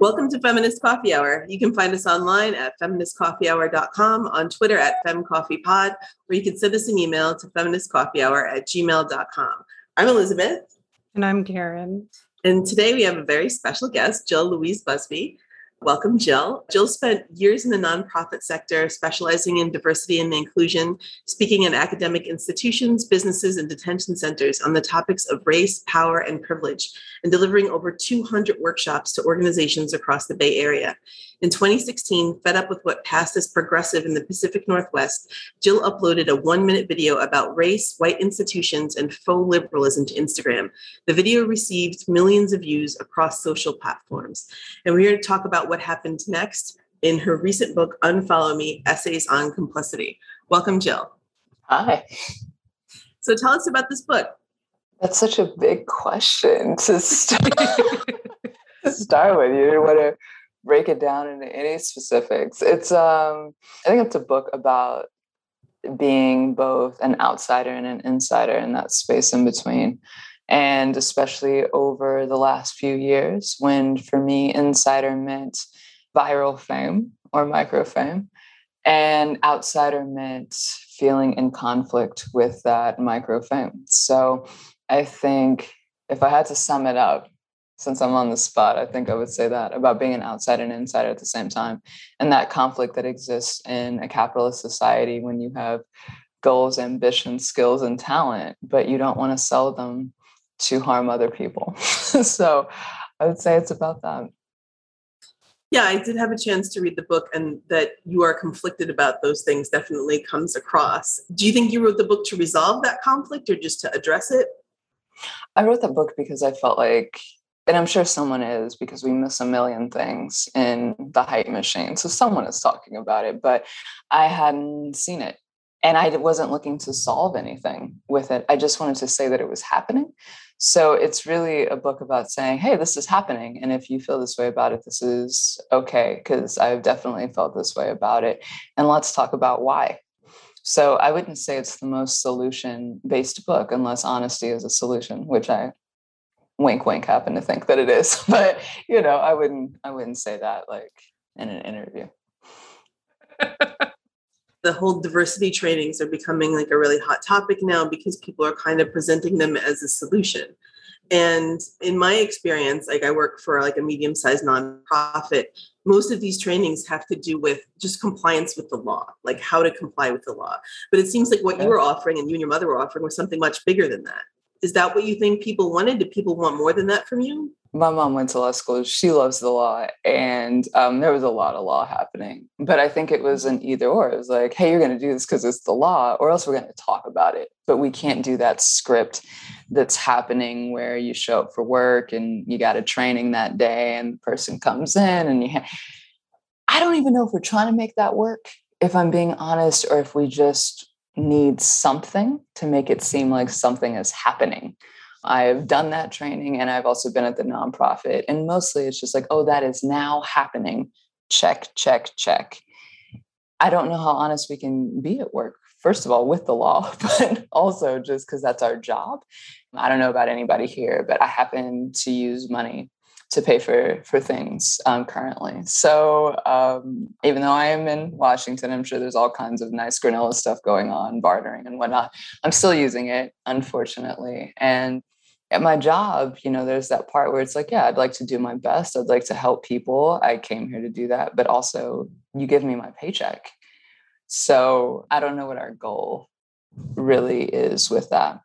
Welcome to Feminist Coffee Hour. You can find us online at feministcoffeehour.com, on Twitter at femcoffeepod, or you can send us an email to feministcoffeehour at gmail.com. I'm Elizabeth. And I'm Karen. And today we have a very special guest, Jill Louise Busby. Welcome, Jill. Jill spent years in the nonprofit sector, specializing in diversity and inclusion, speaking in academic institutions, businesses, and detention centers on the topics of race, power, and privilege, and delivering over 200 workshops to organizations across the Bay Area. In 2016, fed up with what passed as progressive in the Pacific Northwest, Jill uploaded a one minute video about race, white institutions, and faux liberalism to Instagram. The video received millions of views across social platforms. And we're here to talk about what happened next in her recent book, Unfollow Me Essays on Complicity. Welcome, Jill. Hi. So tell us about this book. That's such a big question to start, to start with. You didn't want to break it down into any specifics. It's um I think it's a book about being both an outsider and an insider in that space in between. And especially over the last few years, when for me, insider meant viral fame or micro fame, and outsider meant feeling in conflict with that micro fame. So I think if I had to sum it up, since I'm on the spot, I think I would say that about being an outsider and insider at the same time, and that conflict that exists in a capitalist society when you have goals, ambitions, skills, and talent, but you don't want to sell them to harm other people. so I would say it's about that. Yeah, I did have a chance to read the book, and that you are conflicted about those things definitely comes across. Do you think you wrote the book to resolve that conflict or just to address it? I wrote the book because I felt like and I'm sure someone is because we miss a million things in the hype machine. So someone is talking about it, but I hadn't seen it. And I wasn't looking to solve anything with it. I just wanted to say that it was happening. So it's really a book about saying, hey, this is happening. And if you feel this way about it, this is okay, because I've definitely felt this way about it. And let's talk about why. So I wouldn't say it's the most solution based book unless honesty is a solution, which I wink wink happen to think that it is but you know i wouldn't i wouldn't say that like in an interview. The whole diversity trainings are becoming like a really hot topic now because people are kind of presenting them as a solution. And in my experience like i work for like a medium sized nonprofit most of these trainings have to do with just compliance with the law like how to comply with the law. But it seems like what you were offering and you and your mother were offering was something much bigger than that is that what you think people wanted? Did people want more than that from you? My mom went to law school. She loves the law, and um, there was a lot of law happening. But I think it was an either or. It was like, hey, you're going to do this because it's the law, or else we're going to talk about it. But we can't do that script that's happening where you show up for work and you got a training that day, and the person comes in, and you. Ha- I don't even know if we're trying to make that work. If I'm being honest, or if we just needs something to make it seem like something is happening. I've done that training and I've also been at the nonprofit. And mostly it's just like, oh, that is now happening. Check, check, check. I don't know how honest we can be at work, first of all, with the law, but also just because that's our job. I don't know about anybody here, but I happen to use money to pay for for things um, currently. So um, even though I am in Washington, I'm sure there's all kinds of nice granola stuff going on, bartering and whatnot. I'm still using it, unfortunately. And at my job, you know, there's that part where it's like, yeah, I'd like to do my best. I'd like to help people. I came here to do that, but also you give me my paycheck. So I don't know what our goal really is with that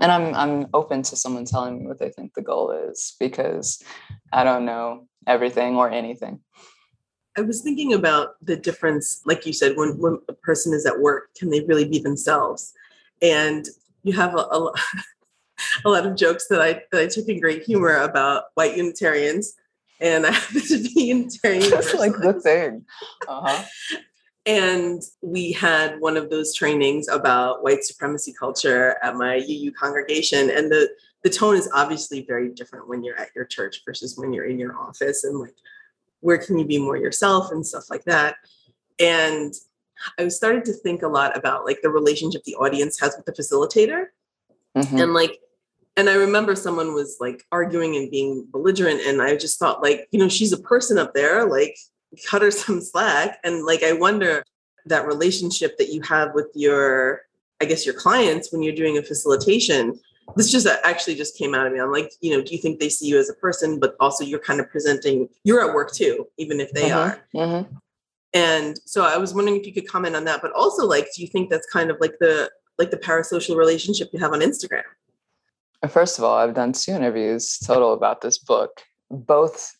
and i'm i'm open to someone telling me what they think the goal is because i don't know everything or anything i was thinking about the difference like you said when when a person is at work can they really be themselves and you have a, a, a lot of jokes that i that i took in great humor about white unitarians and I happen to be Unitarian. That's like the thing. Uh-huh. And we had one of those trainings about white supremacy culture at my UU congregation. And the, the tone is obviously very different when you're at your church versus when you're in your office. And like, where can you be more yourself and stuff like that. And I started to think a lot about like the relationship the audience has with the facilitator. Mm-hmm. And like, And I remember someone was like arguing and being belligerent. And I just thought, like, you know, she's a person up there, like, cut her some slack. And like, I wonder that relationship that you have with your, I guess, your clients when you're doing a facilitation. This just actually just came out of me. I'm like, you know, do you think they see you as a person, but also you're kind of presenting, you're at work too, even if they Mhm, are. mhm. And so I was wondering if you could comment on that, but also like, do you think that's kind of like the like the parasocial relationship you have on Instagram? First of all, I've done two interviews total about this book, both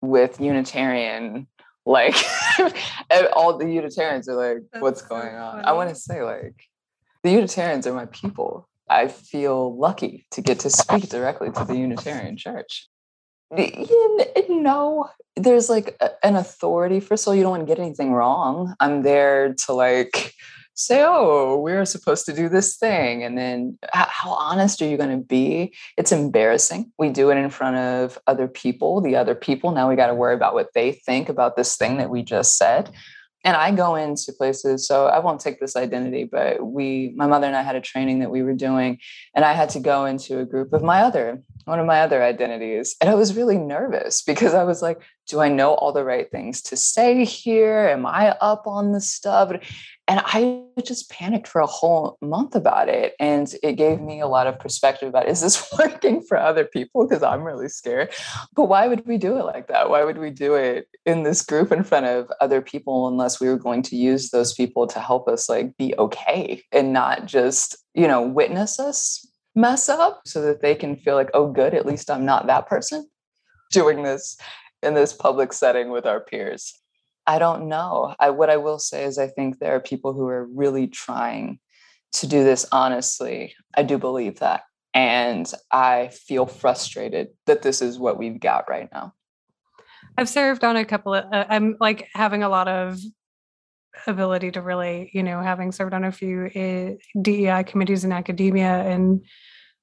with Unitarian, like all the Unitarians are like, That's what's so going on? I want to say, like, the Unitarians are my people. I feel lucky to get to speak directly to the Unitarian Church. You kn- No, there's like a- an authority. First of all, you don't want to get anything wrong. I'm there to like say, oh, we're supposed to do this thing. And then how honest are you going to be? It's embarrassing. We do it in front of other people, the other people. Now we got to worry about what they think about this thing that we just said. And I go into places, so I won't take this identity, but we, my mother and I had a training that we were doing, and I had to go into a group of my other, one of my other identities. And I was really nervous because I was like, do I know all the right things to say here? Am I up on the stuff? And I just panicked for a whole month about it. And it gave me a lot of perspective about is this working for other people? Because I'm really scared. But why would we do it like that? Why would we do it in this group in front of other people unless we were going to use those people to help us like be okay and not just, you know, witness us mess up so that they can feel like, oh, good, at least I'm not that person doing this in this public setting with our peers. I don't know. I, what I will say is, I think there are people who are really trying to do this honestly. I do believe that. And I feel frustrated that this is what we've got right now. I've served on a couple of, uh, I'm like having a lot of ability to relate, you know, having served on a few uh, DEI committees in academia. And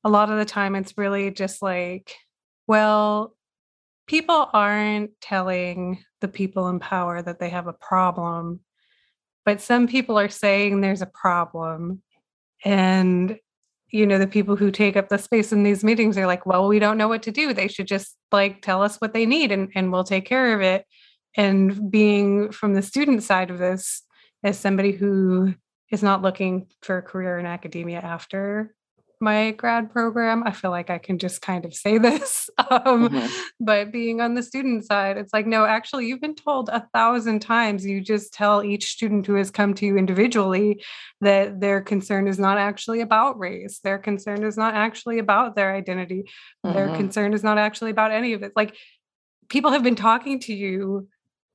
a lot of the time it's really just like, well, people aren't telling the people in power that they have a problem, but some people are saying there's a problem. And you know the people who take up the space in these meetings are like well we don't know what to do they should just like tell us what they need and, and we'll take care of it and being from the student side of this as somebody who is not looking for a career in academia after my grad program i feel like i can just kind of say this um, Mhm. but being on the student side it's like no actually you've been told a thousand times you just tell each student who has come to you individually that their concern is not actually about race their concern is not actually about their identity their Mhm. concern is not actually about any of it like people have been talking to you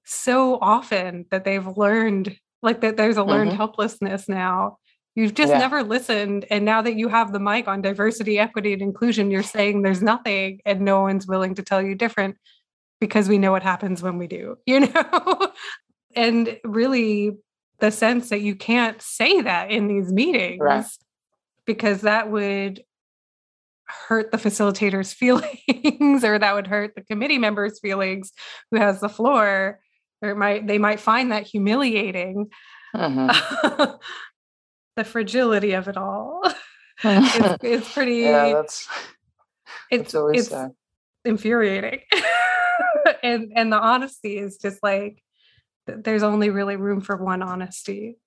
so often that they've learned like that there's a learned Mhm. helplessness now you've just Yeah. never listened and now that you have the mic on diversity equity and inclusion you're saying there's nothing and no one's willing to tell you different because we know what happens when we do you know and really the sense that you can't say that in these meetings Right. because that would hurt the facilitator's feelings or that would hurt the committee member's feelings who has the floor or might they might find that humiliating Mhm. the fragility of it all it's, it's pretty yeah, that's it's that's always it's sad. infuriating and and the honesty is just like there's only really room for one honesty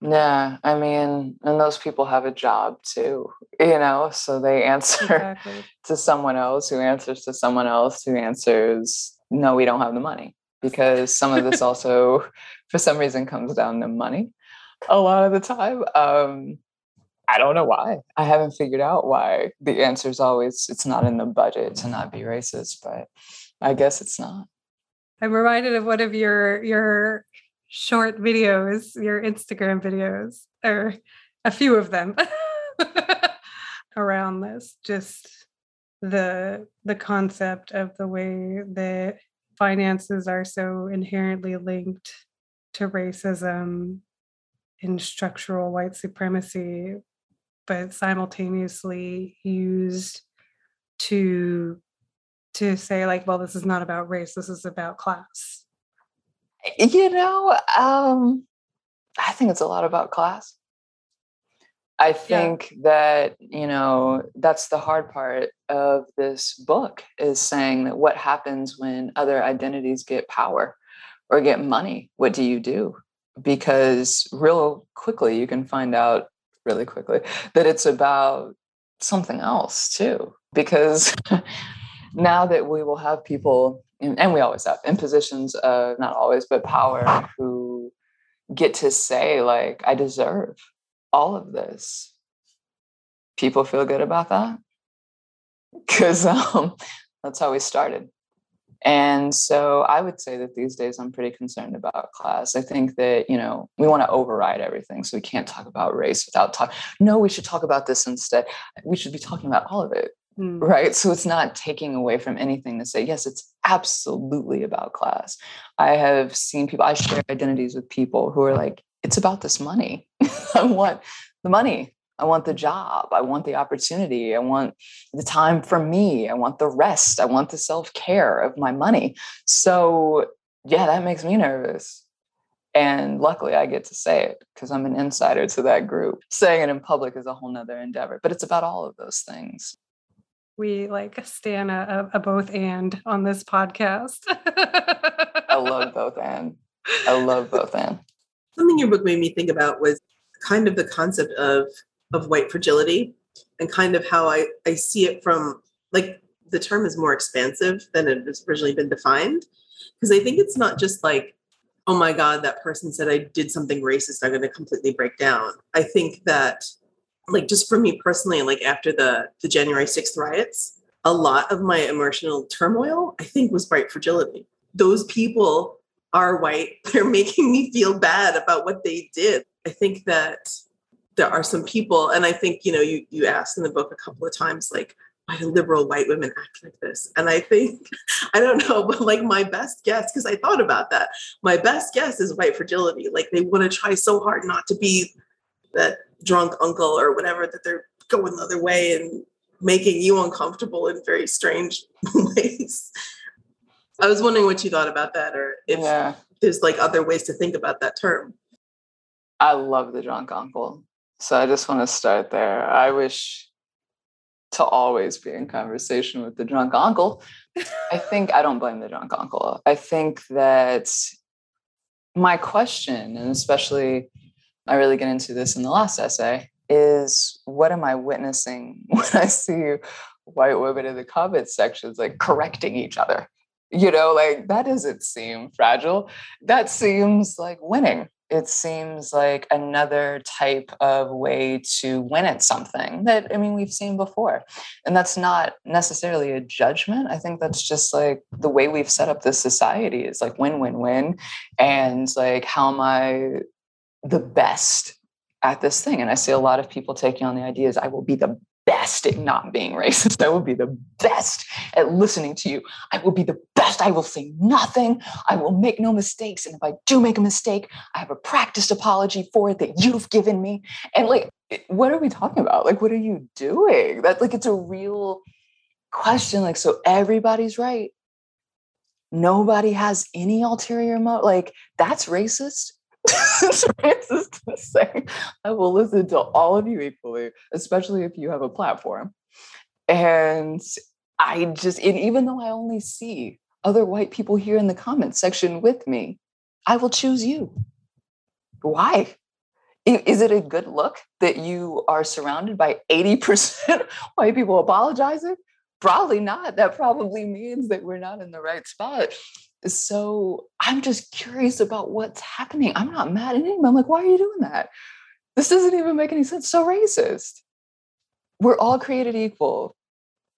Yeah, I mean, and those people have a job too, you know, so they answer exactly to someone else who answers to someone else who answers, no, we don't have the money. Because some of this also, for some reason, comes down to money a lot of the time. Um, I don't know why. I haven't figured out why the answer is always it's not in the budget to not be racist, but I guess it's not. i'm reminded of one of your your short videos your instagram videos or a few of them around this just the the concept of the way that finances are so inherently linked to racism and structural white supremacy but simultaneously used to to say like well this is not about race this is about class You know, um, I think it's a lot about class. I think yeah. that, you know, that's the hard part of this book is saying that what happens when other identities get power or get money? What do you do? Because real quickly, you can find out really quickly that it's about something else too. Because now that we will have people, in, and we always have in positions of not always, but power who get to say, like, I deserve all of this. People feel good about that because um, that's how we started. And so I would say that these days I'm pretty concerned about class. I think that, you know, we want to override everything. So we can't talk about race without talk. No, we should talk about this instead. We should be talking about all of it. Mm. Right. So it's not taking away from anything to say, yes, it's absolutely about class. I have seen people, I share identities with people who are like, it's about this money. I want the money. I want the job. I want the opportunity. I want the time for me. I want the rest. I want the self care of my money. So, yeah, that makes me nervous. And luckily, I get to say it because I'm an insider to that group. Saying it in public is a whole nother endeavor, but it's about all of those things. We like stand a, a both and on this podcast. I love both and. I love both and. Something your book made me think about was kind of the concept of of white fragility and kind of how I, I see it from like the term is more expansive than it has originally been defined. Because I think it's not just like, oh my God, that person said I did something racist, I'm gonna completely break down. I think that like just for me personally, like after the the January 6th riots, a lot of my emotional turmoil, I think, was white fragility. Those people are white. They're making me feel bad about what they did. I think that there are some people, and I think, you know, you you asked in the book a couple of times, like, why do liberal white women act like this? And I think, I don't know, but like my best guess, because I thought about that, my best guess is white fragility. Like they want to try so hard not to be that drunk uncle or whatever that they're going the other way and making you uncomfortable in very strange ways. I was wondering what you thought about that, or if yeah. there's like other ways to think about that term. I love the drunk uncle. So I just want to start there. I wish to always be in conversation with the drunk uncle. I think I don't blame the drunk uncle. I think that my question, and especially I really get into this in the last essay, is what am I witnessing when I see white women in the comment sections like correcting each other? You know, like that doesn't seem fragile. That seems like winning it seems like another type of way to win at something that i mean we've seen before. And that's not necessarily a judgment. I think that's just like the way we've set up this society is like win win win. And like how am i the best at this thing? And i see a lot of people taking on the ideas i will be the best at not being racist. I will be the best at listening to you. I will be the best. I will say nothing. I will make no mistakes. And if I do make a mistake, I have a practiced apology for it that you've given me. And like, what are we talking about? Like, what are you doing? That like it's a real question. Like, so everybody's right. Nobody has any ulterior motive. Like, that's racist racist to say. I will listen to all of you equally, especially if you have a platform. And I just, and even though I only see other white people here in the comments section with me, I will choose you. Why? Is it a good look that you are surrounded by 80% white people apologizing? Probably not. That probably means that we're not in the right spot so I'm just curious about what's happening. I'm not mad at anyone. I'm like, why are you doing that? This doesn't even make any sense. So racist. We're all created equal.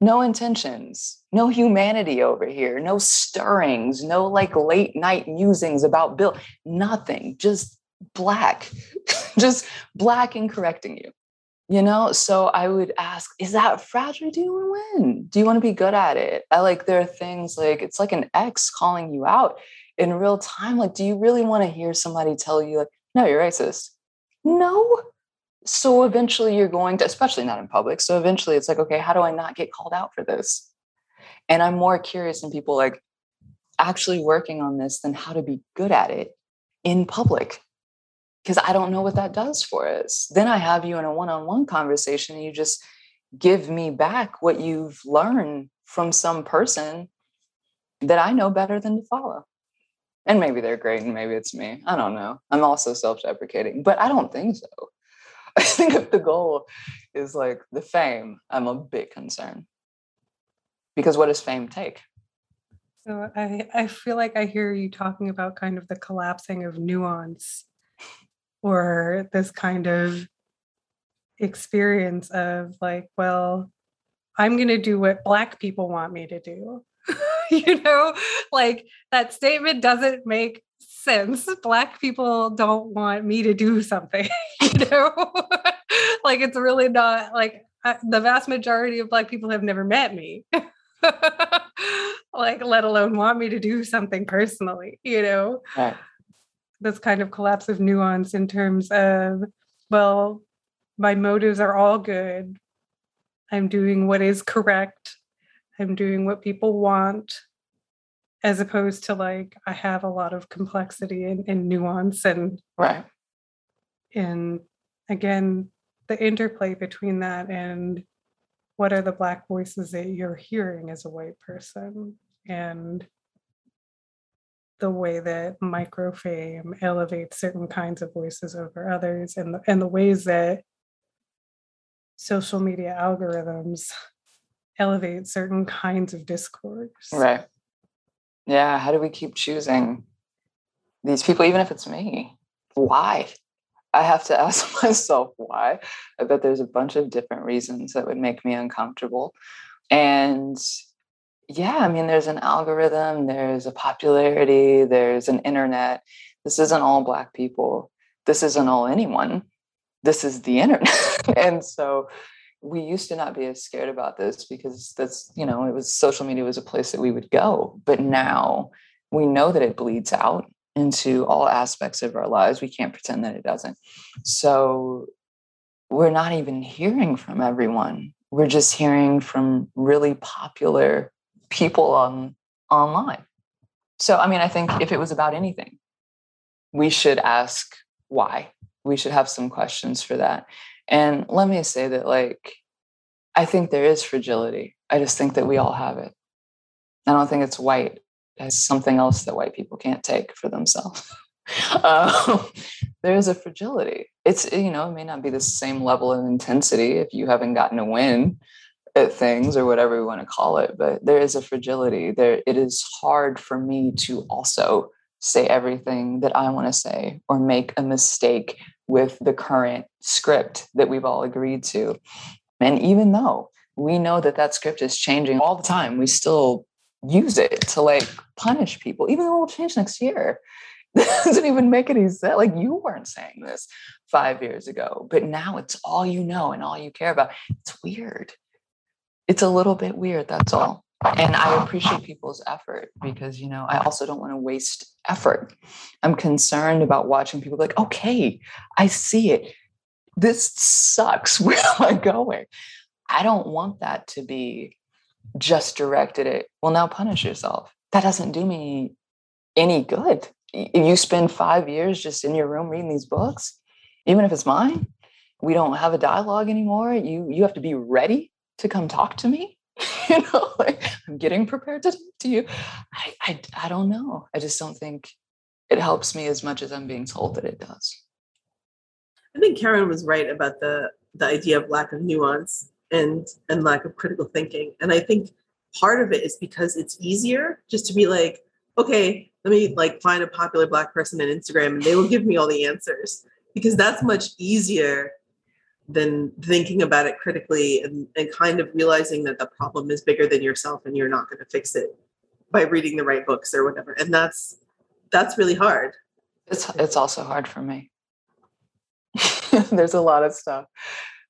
No intentions, no humanity over here, no stirrings, no like late night musings about Bill, nothing, just black, just black and correcting you you know so i would ask is that fragile? Do you want to win? Do you want to be good at it? I like there are things like it's like an ex calling you out in real time like do you really want to hear somebody tell you like no you're racist no. So eventually you're going to especially not in public so eventually it's like okay how do i not get called out for this? And i'm more curious in people like actually working on this than how to be good at it in public because I don't know what that does for us. Then I have you in a one on one conversation and you just give me back what you've learned from some person that I know better than to follow. And maybe they're great and maybe it's me. I don't know. I'm also self deprecating, but I don't think so. I think if the goal is like the fame, I'm a bit concerned. Because what does fame take? So I, I feel like I hear you talking about kind of the collapsing of nuance or this kind of experience of like, well, I'm going to do what Black people want me to do. you know, like that statement doesn't make sense. Black people don't want me to do something, you know, like it's really not like I, the vast majority of Black people have never met me. like, let alone want me to do something personally, you know? Right. This kind of collapse of nuance in terms of, well, my motives are all good. I'm doing what is correct. I'm doing what people want, as opposed to like I have a lot of complexity and, and nuance and right. And again, the interplay between that and what are the black voices that you're hearing as a white person and the way that microfame elevates certain kinds of voices over others and the, and the ways that social media algorithms elevate certain kinds of discourse. Right. Yeah. How do we keep choosing these people, even if it's me? Why? I have to ask myself why. I bet there's a bunch of different reasons that would make me uncomfortable. And yeah, I mean, there's an algorithm, there's a popularity, there's an internet. This isn't all Black people. This isn't all anyone. This is the internet. and so we used to not be as scared about this because that's, you know, it was social media was a place that we would go. But now we know that it bleeds out into all aspects of our lives. We can't pretend that it doesn't. So we're not even hearing from everyone. We're just hearing from really popular people on online. So I mean, I think if it was about anything, we should ask why. We should have some questions for that. And let me say that, like, I think there is fragility. I just think that we all have it. I don't think it's white as something else that white people can't take for themselves. um, there's a fragility. It's, you know, it may not be the same level of intensity if you haven't gotten a win at things or whatever we want to call it, but there is a fragility. There, it is hard for me to also say everything that I want to say or make a mistake with the current script that we've all agreed to. And even though we know that that script is changing all the time, we still use it to like punish people, even though it will change next year. doesn't even make any sense. Like you weren't saying this five years ago, but now it's all you know and all you care about. It's weird. It's a little bit weird. That's all. And I appreciate people's effort because, you know, I also don't want to waste effort. I'm concerned about watching people like, okay, I see it. This sucks. Where am I going? I don't want that to be just directed at, well, now punish yourself. That doesn't do me any good. You spend five years just in your room reading these books, even if it's mine, we don't have a dialogue anymore. You you have to be ready to come talk to me. you know, like I'm getting prepared to talk to you. I, I I don't know. I just don't think it helps me as much as I'm being told that it does. I think Karen was right about the the idea of lack of nuance and and lack of critical thinking. And I think part of it is because it's easier just to be like, okay, let me like find a popular black person on Instagram and they will give me all the answers because that's much easier than thinking about it critically and, and kind of realizing that the problem is bigger than yourself and you're not going to fix it by reading the right books or whatever. And that's that's really hard. It's it's also hard for me. There's a lot of stuff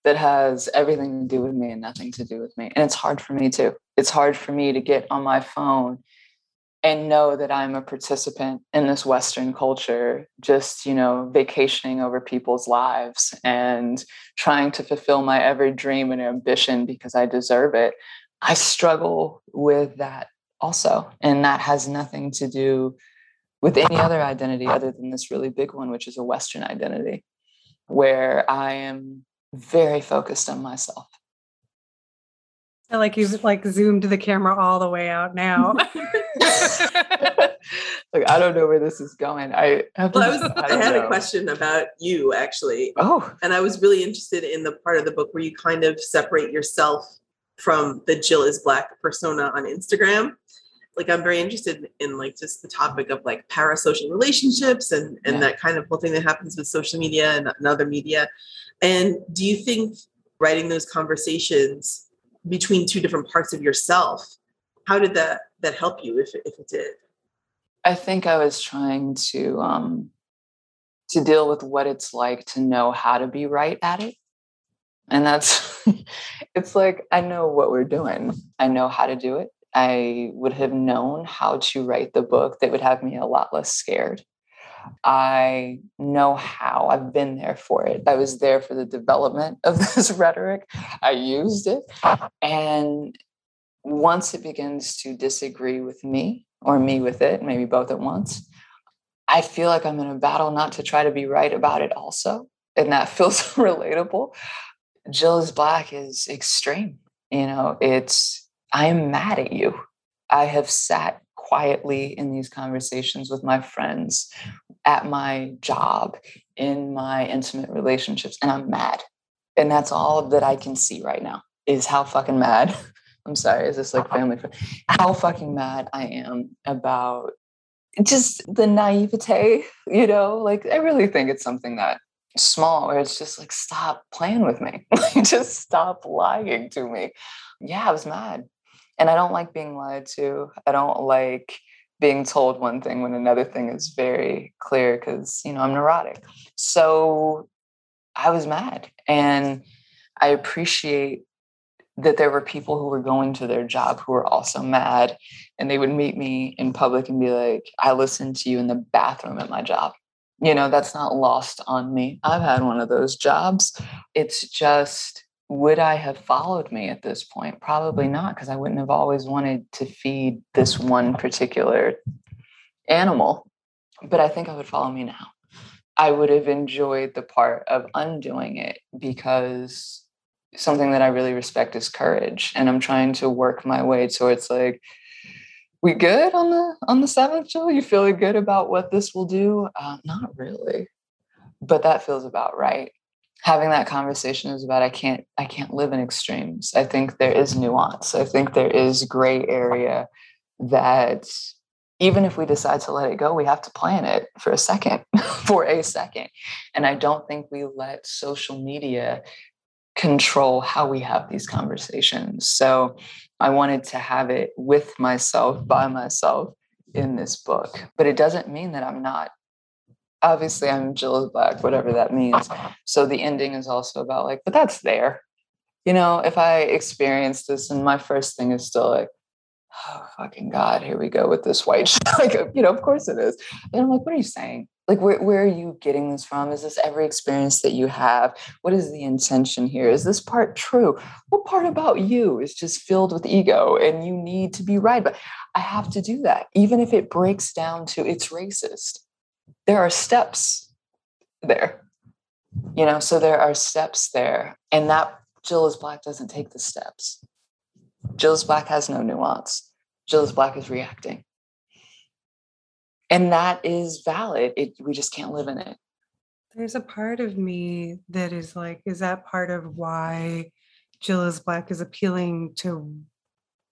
that has everything to do with me and nothing to do with me. And it's hard for me too. It's hard for me to get on my phone and know that I'm a participant in this Western culture, just, you know, vacationing over people's lives and trying to fulfill my every dream and ambition because I deserve it. I struggle with that also. And that has nothing to do with any other identity other than this really big one, which is a Western identity, where I am very focused on myself. I like you've like zoomed the camera all the way out now. like I don't know where this is going. I have well, I, was, I, I had know. a question about you actually. Oh, and I was really interested in the part of the book where you kind of separate yourself from the Jill is Black persona on Instagram. Like I'm very interested in like just the topic of like parasocial relationships and and yeah. that kind of whole thing that happens with social media and, and other media. And do you think writing those conversations between two different parts of yourself, how did that that help you if if it did? I think I was trying to um, to deal with what it's like to know how to be right at it. And that's it's like I know what we're doing. I know how to do it. I would have known how to write the book that would have me a lot less scared. I know how. I've been there for it. I was there for the development of this rhetoric. I used it. And once it begins to disagree with me, or me with it, maybe both at once. I feel like I'm in a battle not to try to be right about it also. And that feels relatable. Jill is Black is extreme. You know, it's, I am mad at you. I have sat quietly in these conversations with my friends, at my job, in my intimate relationships, and I'm mad. And that's all that I can see right now is how fucking mad I'm sorry, is this like family? How fucking mad I am about just the naivete, you know? Like, I really think it's something that small where it's just like, stop playing with me. just stop lying to me. Yeah, I was mad. And I don't like being lied to. I don't like being told one thing when another thing is very clear because, you know, I'm neurotic. So I was mad. And I appreciate that there were people who were going to their job who were also mad and they would meet me in public and be like i listened to you in the bathroom at my job you know that's not lost on me i've had one of those jobs it's just would i have followed me at this point probably not because i wouldn't have always wanted to feed this one particular animal but i think i would follow me now i would have enjoyed the part of undoing it because something that I really respect is courage. And I'm trying to work my way towards like, we good on the on the seventh, Jill? You feeling good about what this will do? Uh, not really, but that feels about right. Having that conversation is about I can't I can't live in extremes. I think there is nuance. I think there is gray area that even if we decide to let it go, we have to plan it for a second, for a second. And I don't think we let social media control how we have these conversations. So I wanted to have it with myself, by myself in this book. But it doesn't mean that I'm not. Obviously, I'm Jill Black, whatever that means. So the ending is also about like, but that's there. You know, if I experience this and my first thing is still like, oh fucking God, here we go with this white shit. like, you know, of course it is. And I'm like, what are you saying? like where, where are you getting this from is this every experience that you have what is the intention here is this part true what part about you is just filled with ego and you need to be right but i have to do that even if it breaks down to it's racist there are steps there you know so there are steps there and that jill is black doesn't take the steps. Jill is black has no nuance. Jill is black is reacting. And that is valid. It, we just can't live in it. There's a part of me that is like is that part of why jill is black is appealing to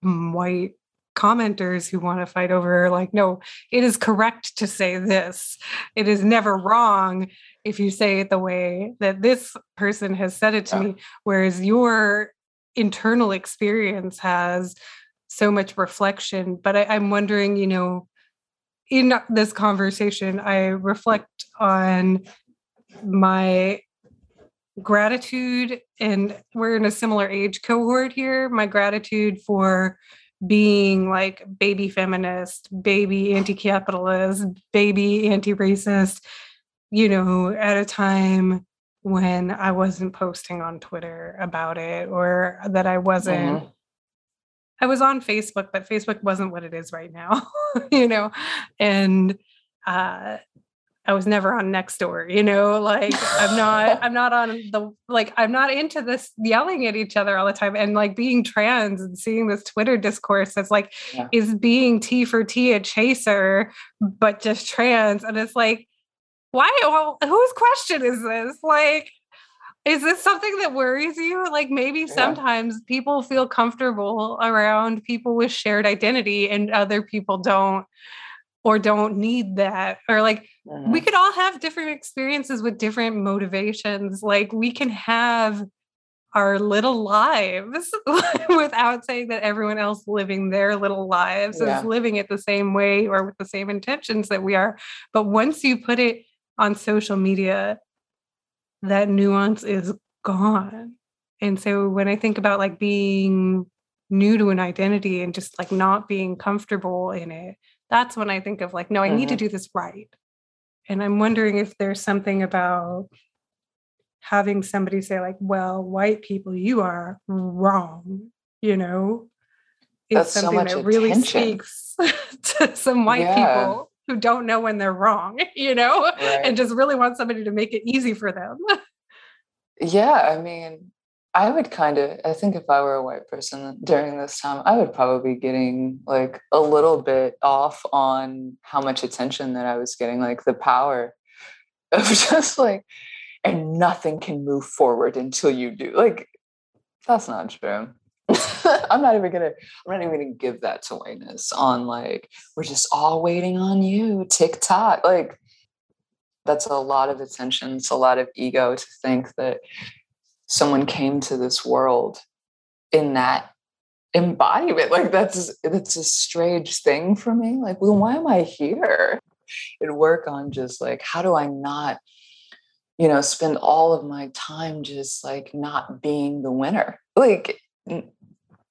white commenters who want to fight over like no it is correct to say this it is never wrong if you say it the way that this person has said it to yeah. me whereas your internal experience has so much reflection but I, i'm wondering you know in this conversation, I reflect on my gratitude, and we're in a similar age cohort here. My gratitude for being like baby feminist, baby anti capitalist, baby anti racist, you know, at a time when I wasn't posting on Twitter about it or that I wasn't. Mm-hmm I was on Facebook, but Facebook wasn't what it is right now, you know. And uh, I was never on Nextdoor, you know, like I'm not, I'm not on the, like, I'm not into this yelling at each other all the time. And like being trans and seeing this Twitter discourse that's like, yeah. is being T for T a chaser, but just trans. And it's like, why, well, whose question is this? Like, is this something that worries you? Like maybe yeah. sometimes people feel comfortable around people with shared identity and other people don't or don't need that or like mm-hmm. we could all have different experiences with different motivations like we can have our little lives without saying that everyone else living their little lives yeah. is living it the same way or with the same intentions that we are but once you put it on social media that nuance is gone and so when i think about like being new to an identity and just like not being comfortable in it that's when I think of like, no, I mm-hmm. need to mm-hmm. do this right. And I'm wondering if there's something about having somebody say, like, well, white people, you are wrong, you know, is something so that really speaks to some white yeah. people who don't know when they're wrong, you know, right. and just really want somebody to make it easy for them. yeah. I mean, I would kind of, I think if I were a white person during this time, I would probably be getting like a little bit off on how much attention that I was getting, like the power of just like, and nothing can move forward until you do. Like, that's not true. I'm not even gonna, I'm not even gonna give that to whiteness on like, we're just all waiting on you, TikTok. Like, that's a lot of attention. It's a lot of ego to think that someone came to this world in that embodiment. Like that's that's a strange thing for me. Like well why am i here? And work on just like how do i not you know spend all of my time just like not being the winner? Like n-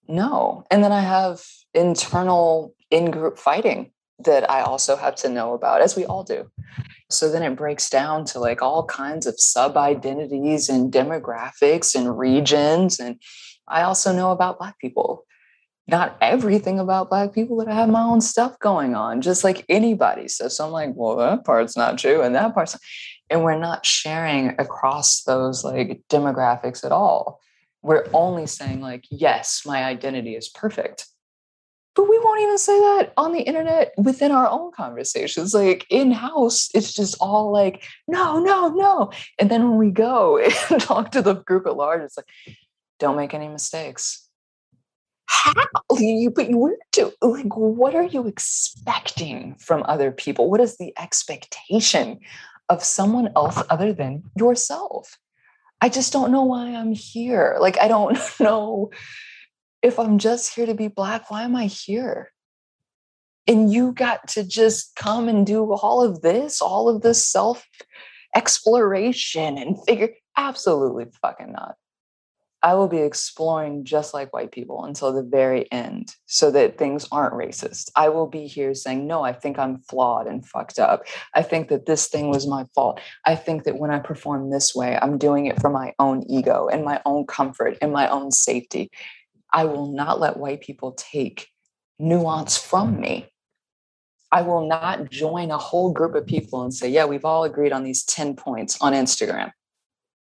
no. And then i have internal in-group fighting that i also have to know about as we all do so then it breaks down to like all kinds of sub identities and demographics and regions. And I also know about Black people. Not everything about Black people, but I have my own stuff going on, just like anybody. So, so I'm like, well, that part's not true, and that part's, not. and we're not sharing across those like demographics at all. We're only saying like, yes, my identity is perfect but we won't even say that on the internet within our own conversations. Like in house it's just all like no no no. And then when we go and talk to the group at large it's like don't make any mistakes. How? You but you were to like what are you expecting from other people? What is the expectation of someone else other than yourself? I just don't know why i'm here. Like i don't know if I'm just here to be black, why am I here? And you got to just come and do all of this, all of this self exploration and figure. Absolutely fucking not. I will be exploring just like white people until the very end so that things aren't racist. I will be here saying, no, I think I'm flawed and fucked up. I think that this thing was my fault. I think that when I perform this way, I'm doing it for my own ego and my own comfort and my own safety. I will not let white people take nuance from me. I will not join a whole group of people and say, yeah, we've all agreed on these 10 points on Instagram.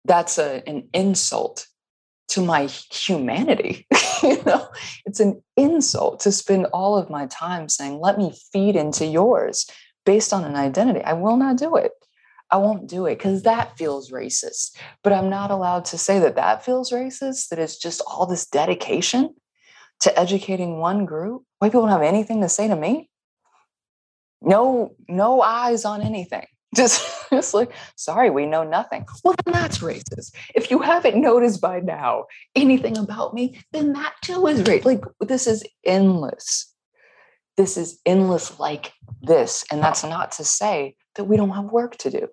That's a, an insult to my humanity. you know, it's an insult to spend all of my time saying, let me feed into yours based on an identity. I will not do it. I won't do it because that feels racist. But I'm not allowed to say that that feels racist, that it's just all this dedication to educating one group. White people don't have anything to say to me. No, no eyes on anything. Just, just like, sorry, we know nothing. Well, then that's racist. If you haven't noticed by now anything about me, then that too is racist. Like, this is endless. This is endless like this. And that's not to say that we don't have work to do.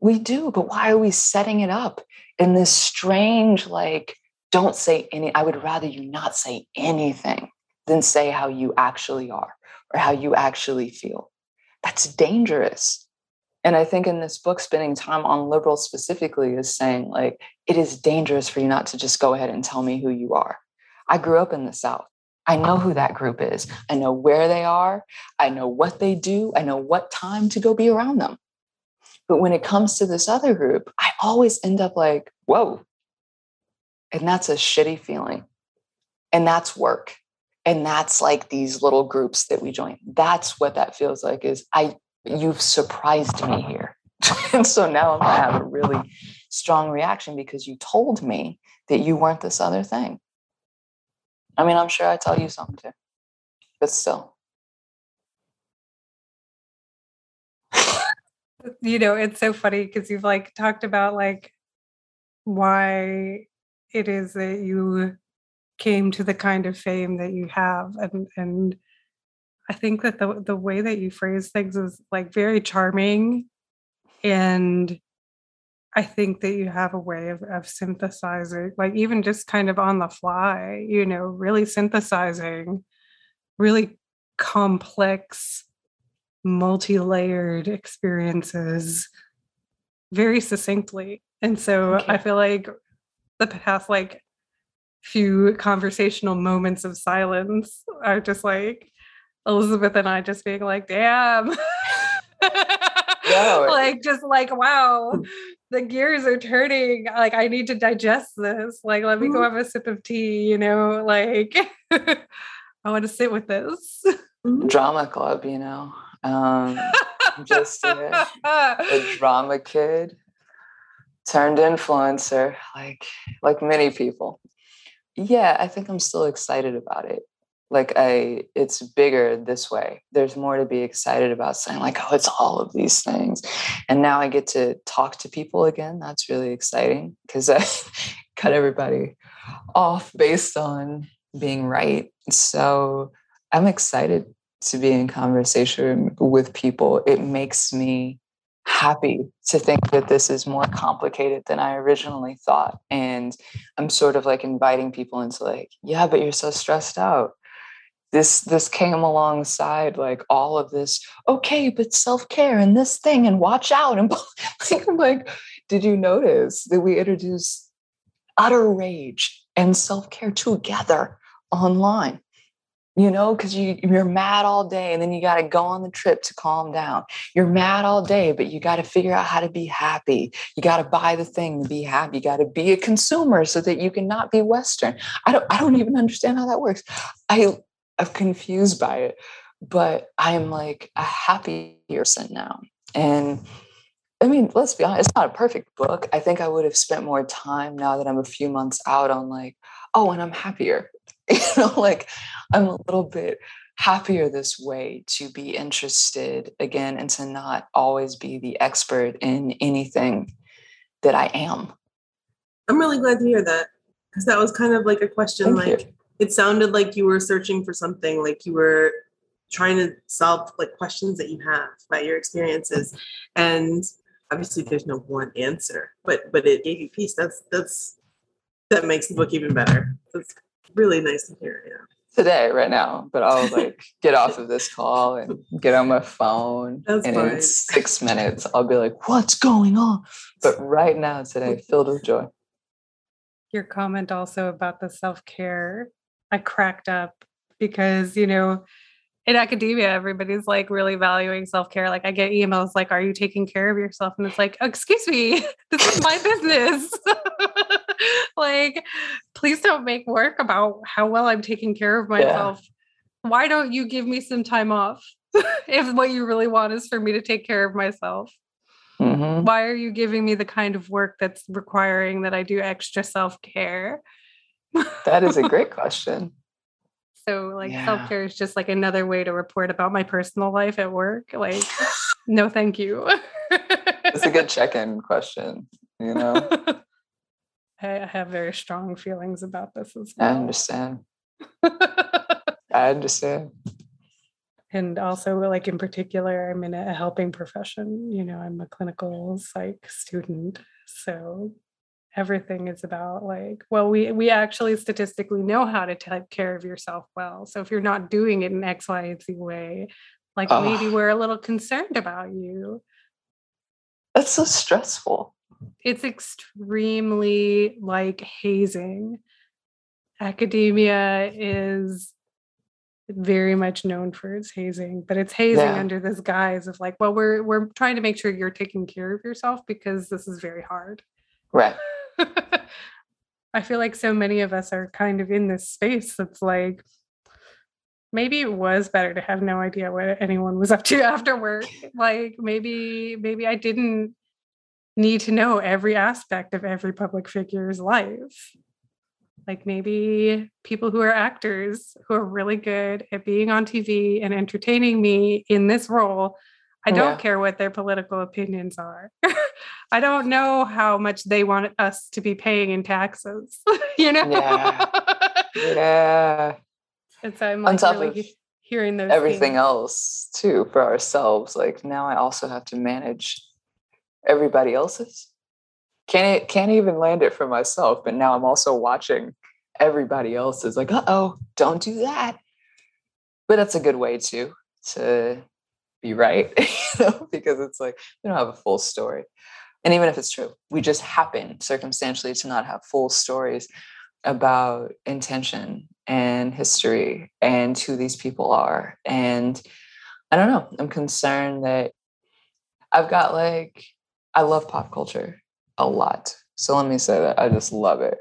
We do, but why are we setting it up in this strange, like, don't say any, I would rather you not say anything than say how you actually are or how you actually feel. That's dangerous. And I think in this book, spending time on liberals specifically is saying, like, it is dangerous for you not to just go ahead and tell me who you are. I grew up in the South. I know who that group is. I know where they are. I know what they do. I know what time to go be around them. But when it comes to this other group, I always end up like, whoa. And that's a shitty feeling. And that's work. And that's like these little groups that we join. That's what that feels like is I you've surprised me here. and so now I'm gonna have a really strong reaction because you told me that you weren't this other thing. I mean, I'm sure I tell you something too, but still. You know, it's so funny because you've like talked about like why it is that you came to the kind of fame that you have and and I think that the the way that you phrase things is like very charming and I think that you have a way of, of synthesizing, like even just kind of on the fly, you know, really synthesizing really complex, multi layered experiences very succinctly. And so okay. I feel like the past like few conversational moments of silence are just like Elizabeth and I just being like, damn. no. like just like wow the gears are turning like i need to digest this like let me go mm-hmm. have a sip of tea you know like i want to sit with this drama club you know um just a, a drama kid turned influencer like like many people. Yeah i think i'm still excited about it. Like i it's bigger this way. There's more to be excited about saying like oh it's all of these things. And now i get to talk to people again. That's really exciting because i cut everybody off based on being right. So i'm excited to be in conversation with people it makes me happy to think that this is more complicated than I originally thought. And I'm sort of like inviting people into like, yeah, but you're so stressed out this this came alongside like all of this okay but self-care and this thing and watch out and like, I'm like did you notice that we introduced utter rage and self-care together online you know because you you're mad all day and then you got to go on the trip to calm down you're mad all day but you got to figure out how to be happy you got to buy the thing to be happy you got to be a consumer so that you can not be western i don't i don't even understand how that works i I'm confused by it, but I'm like a happy person now. And I mean, let's be honest, it's not a perfect book. I think I would have spent more time now that I'm a few months out on like, oh, and I'm happier. you know, like I'm a little bit happier this way to be interested again and to not always be the expert in anything that I am. I'm really glad to hear that because that was kind of like a question Thank like, you it sounded like you were searching for something like you were trying to solve like questions that you have about your experiences. And obviously there's no one answer but but it gave you peace. That's that's that makes the book even better. That's really nice to hear yeah. Today right now but i'll like get off of this call and get on my phone that's and fine. in six minutes i'll be like what's going on? But right now today filled with joy. Your comment also about the self-care I cracked up because, you know, in academia, everybody's like really valuing self care. Like, I get emails like, Are you taking care of yourself? And it's like, Excuse me, this is my business. like, please don't make work about how well I'm taking care of myself. Yeah. Why don't you give me some time off if what you really want is for me to take care of myself? Mm-hmm. Why are you giving me the kind of work that's requiring that I do extra self care? that is a great question. So, like, yeah. self care is just like another way to report about my personal life at work. Like, no, thank you. it's a good check in question, you know? I have very strong feelings about this as well. I understand. I understand. And also, like in particular, I'm in a helping profession. You know, I'm a clinical psych student. So everything is about like well we we actually statistically know how to take care of yourself well so if you're not doing it in x y and z way like oh. maybe we're a little concerned about you that's so stressful it's extremely like hazing academia is very much known for its hazing, but it's hazing Yeah. under this guise of like, well, we're we're trying to make sure you're taking care of yourself because this is very hard. Right. I feel like so many of us are kind of in this space that's like maybe it was better to have no idea what anyone was up to after work. Like maybe maybe I didn't need to know every aspect of every public figure's life. Like maybe people who are actors who are really good at being on TV and entertaining me in this role. I don't Yeah. care what their political opinions are. I don't know how much they want us to be paying in taxes, you know? Yeah. Yeah. and so I'm On top really of hearing those Everything things. else too for ourselves. Like now I also have to manage everybody else's. Can't can't even land it for myself, but now I'm also watching everybody else's like, uh-oh, don't do that. But that's a good way to to be right, you know, because it's like we don't have a full story. And even if it's true, we just happen circumstantially to not have full stories about intention and history and who these people are. And I don't know, I'm concerned that I've got like, I love pop culture a lot. So let me say that I just love it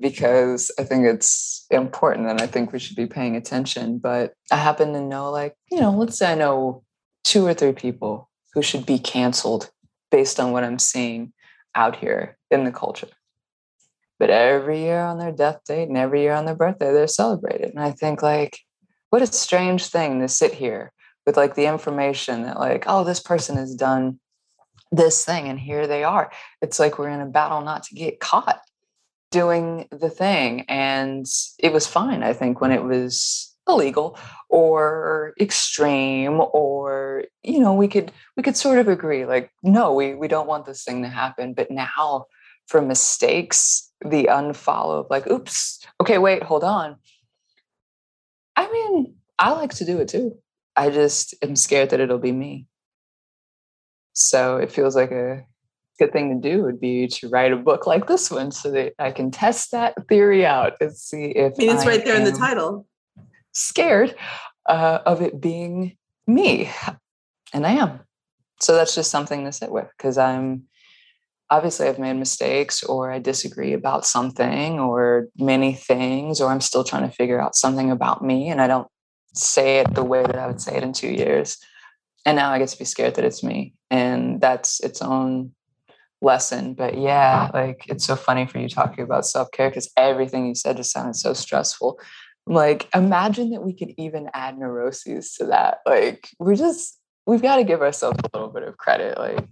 because I think it's important and I think we should be paying attention. But I happen to know, like, you know, let's say I know two or three people who should be canceled based on what I'm seeing out here in the culture. But every year on their death date and every year on their birthday, they're celebrated. And I think, like, what a strange thing to sit here with like the information that, like, oh, this person has done this thing and here they are. It's like we're in a battle not to get caught doing the thing. And it was fine, I think, when it was illegal or extreme or you know we could we could sort of agree like no we we don't want this thing to happen. But now for mistakes the unfollow of like oops okay wait hold on. I mean i like to do it too. I just am scared that it'll be me. So it feels like a good thing to do would be to write a book like this one so that i can test that theory out and see if I mean, it's right there in the title. Scared uh, of it being me and i am so that's just something to sit with because i'm obviously I've made mistakes or I disagree about something or many things, or I'm still trying to figure out something about me and I don't say it the way that I would say it in two years. And now I get to be scared that it's me. And that's its own lesson. But yeah, like it's so funny for you talking about self care because everything you said just sounded so stressful. Like, imagine that we could even add neuroses to that. Like, we're just, we've got to give ourselves a little bit of credit. Like,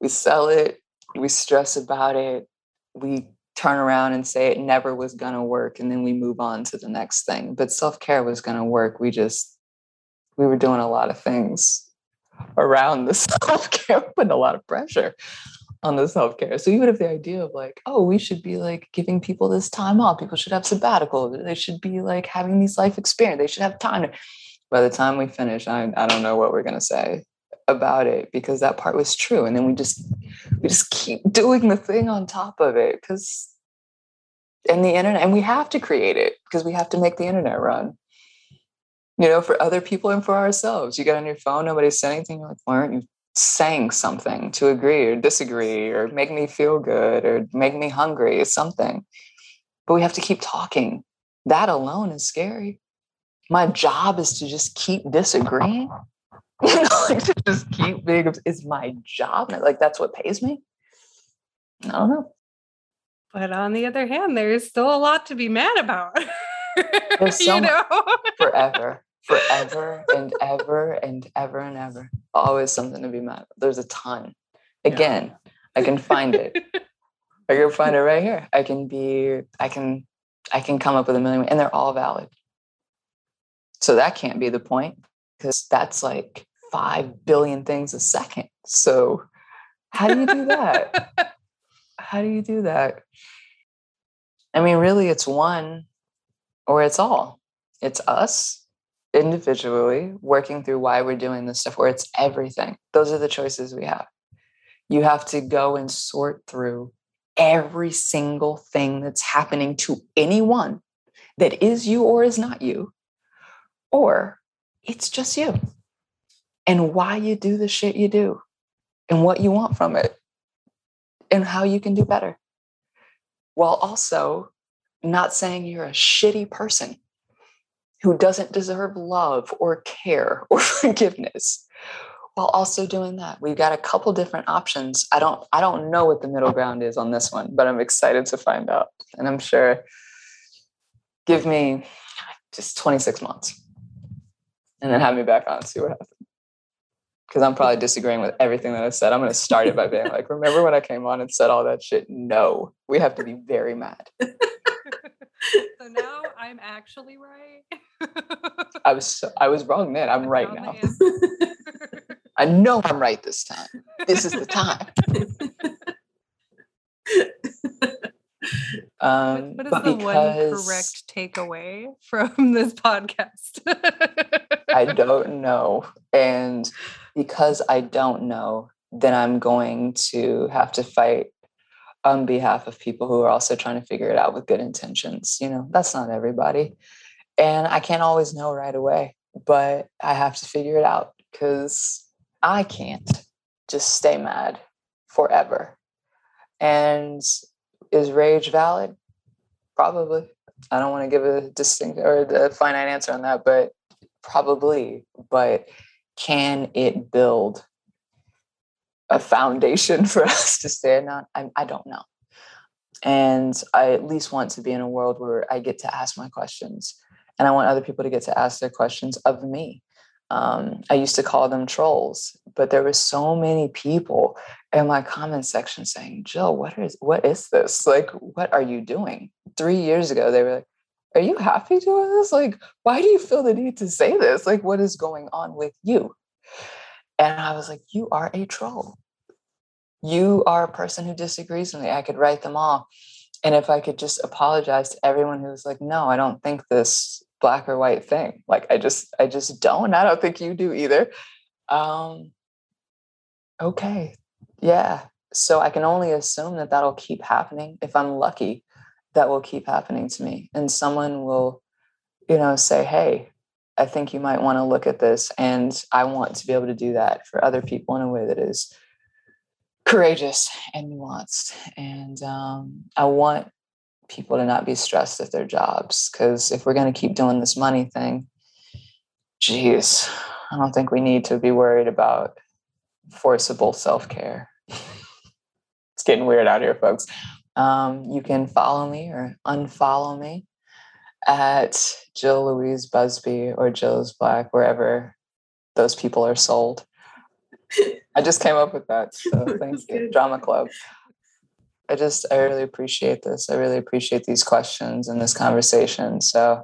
we sell it, we stress about it, we turn around and say it never was going to work, and then we move on to the next thing. But self care was going to work. We just, we were doing a lot of things around the self care, putting a lot of pressure on the self care. So even if the idea of like, oh, we should be like giving people this time off, people should have sabbatical, they should be like having these life experience, they should have time. By the time we finish, I, I don't know what we're gonna say about it because that part was true. And then we just we just keep doing the thing on top of it because and the internet and we have to create it because we have to make the internet run you know for other people and for ourselves you get on your phone nobody's said anything you're like why aren't you saying something to agree or disagree or make me feel good or make me hungry or something. But we have to keep talking. That alone is scary. My job is to just keep disagreeing. You know, like to just keep being is my job? Like that's what pays me? I don't know. But on the other hand, there's still a lot to be mad about. There's so you know? forever forever and ever and ever and ever. Always something to be mad about. there's a ton again i can find it. I can find it right here. I can be i can i can come up with a million and they're all valid. So that can't be the point because that's like 5 billion things a second. So how do you do that? How do you do that? I mean really it's one or it's all. It's us individually working through why we're doing this stuff, or it's everything. Those are the choices we have. You have to go and sort through every single thing that's happening to anyone that is you or is not you or it's just you and why you do the shit you do and what you want from it and how you can do better while also not saying you're a shitty person who doesn't deserve love or care or forgiveness. While also doing that we've got a couple different options. I don't i don't know what the middle ground is on this one but i'm excited to find out. And i'm sure give me just 26 months. And then have me back on and see what happens. Because i'm probably disagreeing with everything that i said. I'm going to start it by being like remember when i came on and said all that shit? No. We have to be very mad so now i'm actually right i was so, i was wrong then i'm right now I know I'm right this time. This is the time. um, what is the one correct takeaway from this podcast? I don't know. And because I don't know, then I'm going to have to fight on behalf of people who are also trying to figure it out with good intentions. You know, that's not everybody. And I can't always know right away, but I have to figure it out because I can't just stay mad forever. And is rage valid? Probably. I don't want to give a distinct or the finite answer on that, but probably. But can it build a foundation for us to stand on? I, I don't know. And I at least want to be in a world where I get to ask my questions and I want other people to get to ask their questions of me um, I used to call them trolls, but there were so many people in my comment section saying, "Jill, what is what is this? Like, what are you doing?" Three years ago, they were like, "Are you happy doing this? Like, why do you feel the need to say this? Like, what is going on with you?" And I was like, "You are a troll. You are a person who disagrees with me. I could write them all." And if I could just apologize to everyone who was like, no, I don't think this black or white thing. Like I just I just don't. I don't think you do either. Um okay. Yeah. So I can only assume that that'll keep happening. If I'm lucky, that will keep happening to me and someone will you know say, "Hey, I think you might want to look at this." And I want to be able to do that for other people in a way that is courageous and nuanced. And um, I want people to not be stressed at their jobs. Because if we're going to keep doing this money thing, geez, I don't think we need to be worried about forcible self care. it's getting weird out here, folks. Um, you can follow me or unfollow me at Jill Louise Busby or Jill's Black, wherever those people are sold. I just came up with that. So thank you, Drama Club. I just, I really appreciate this. I really appreciate these questions and this conversation. So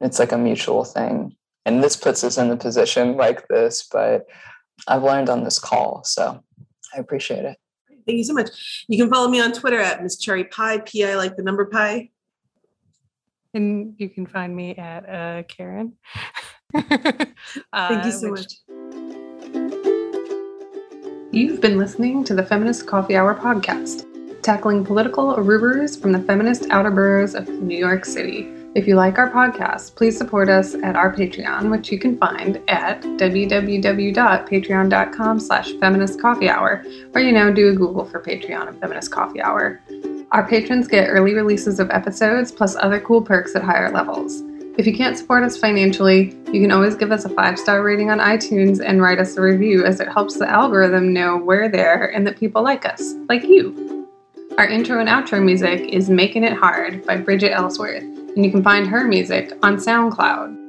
it's like a mutual thing. And this puts us in a position like this, but I've learned on this call. So I appreciate it. Thank you so much. You can follow me on Twitter at Miss Cherry Pie, P I like the number pie. And you can find me at uh, Karen. uh, Thank you so which... much. You've been listening to the Feminist Coffee Hour podcast tackling political arubers from the feminist outer boroughs of New York City. If you like our podcast, please support us at our Patreon, which you can find at www.patreon.com slash feminist coffee hour, or, you know, do a Google for Patreon and Feminist Coffee Hour. Our patrons get early releases of episodes, plus other cool perks at higher levels. If you can't support us financially, you can always give us a five star rating on iTunes and write us a review, as it helps the algorithm know we're there and that people like us, like you. Our intro and outro music is Making It Hard by Bridget Ellsworth, and you can find her music on SoundCloud.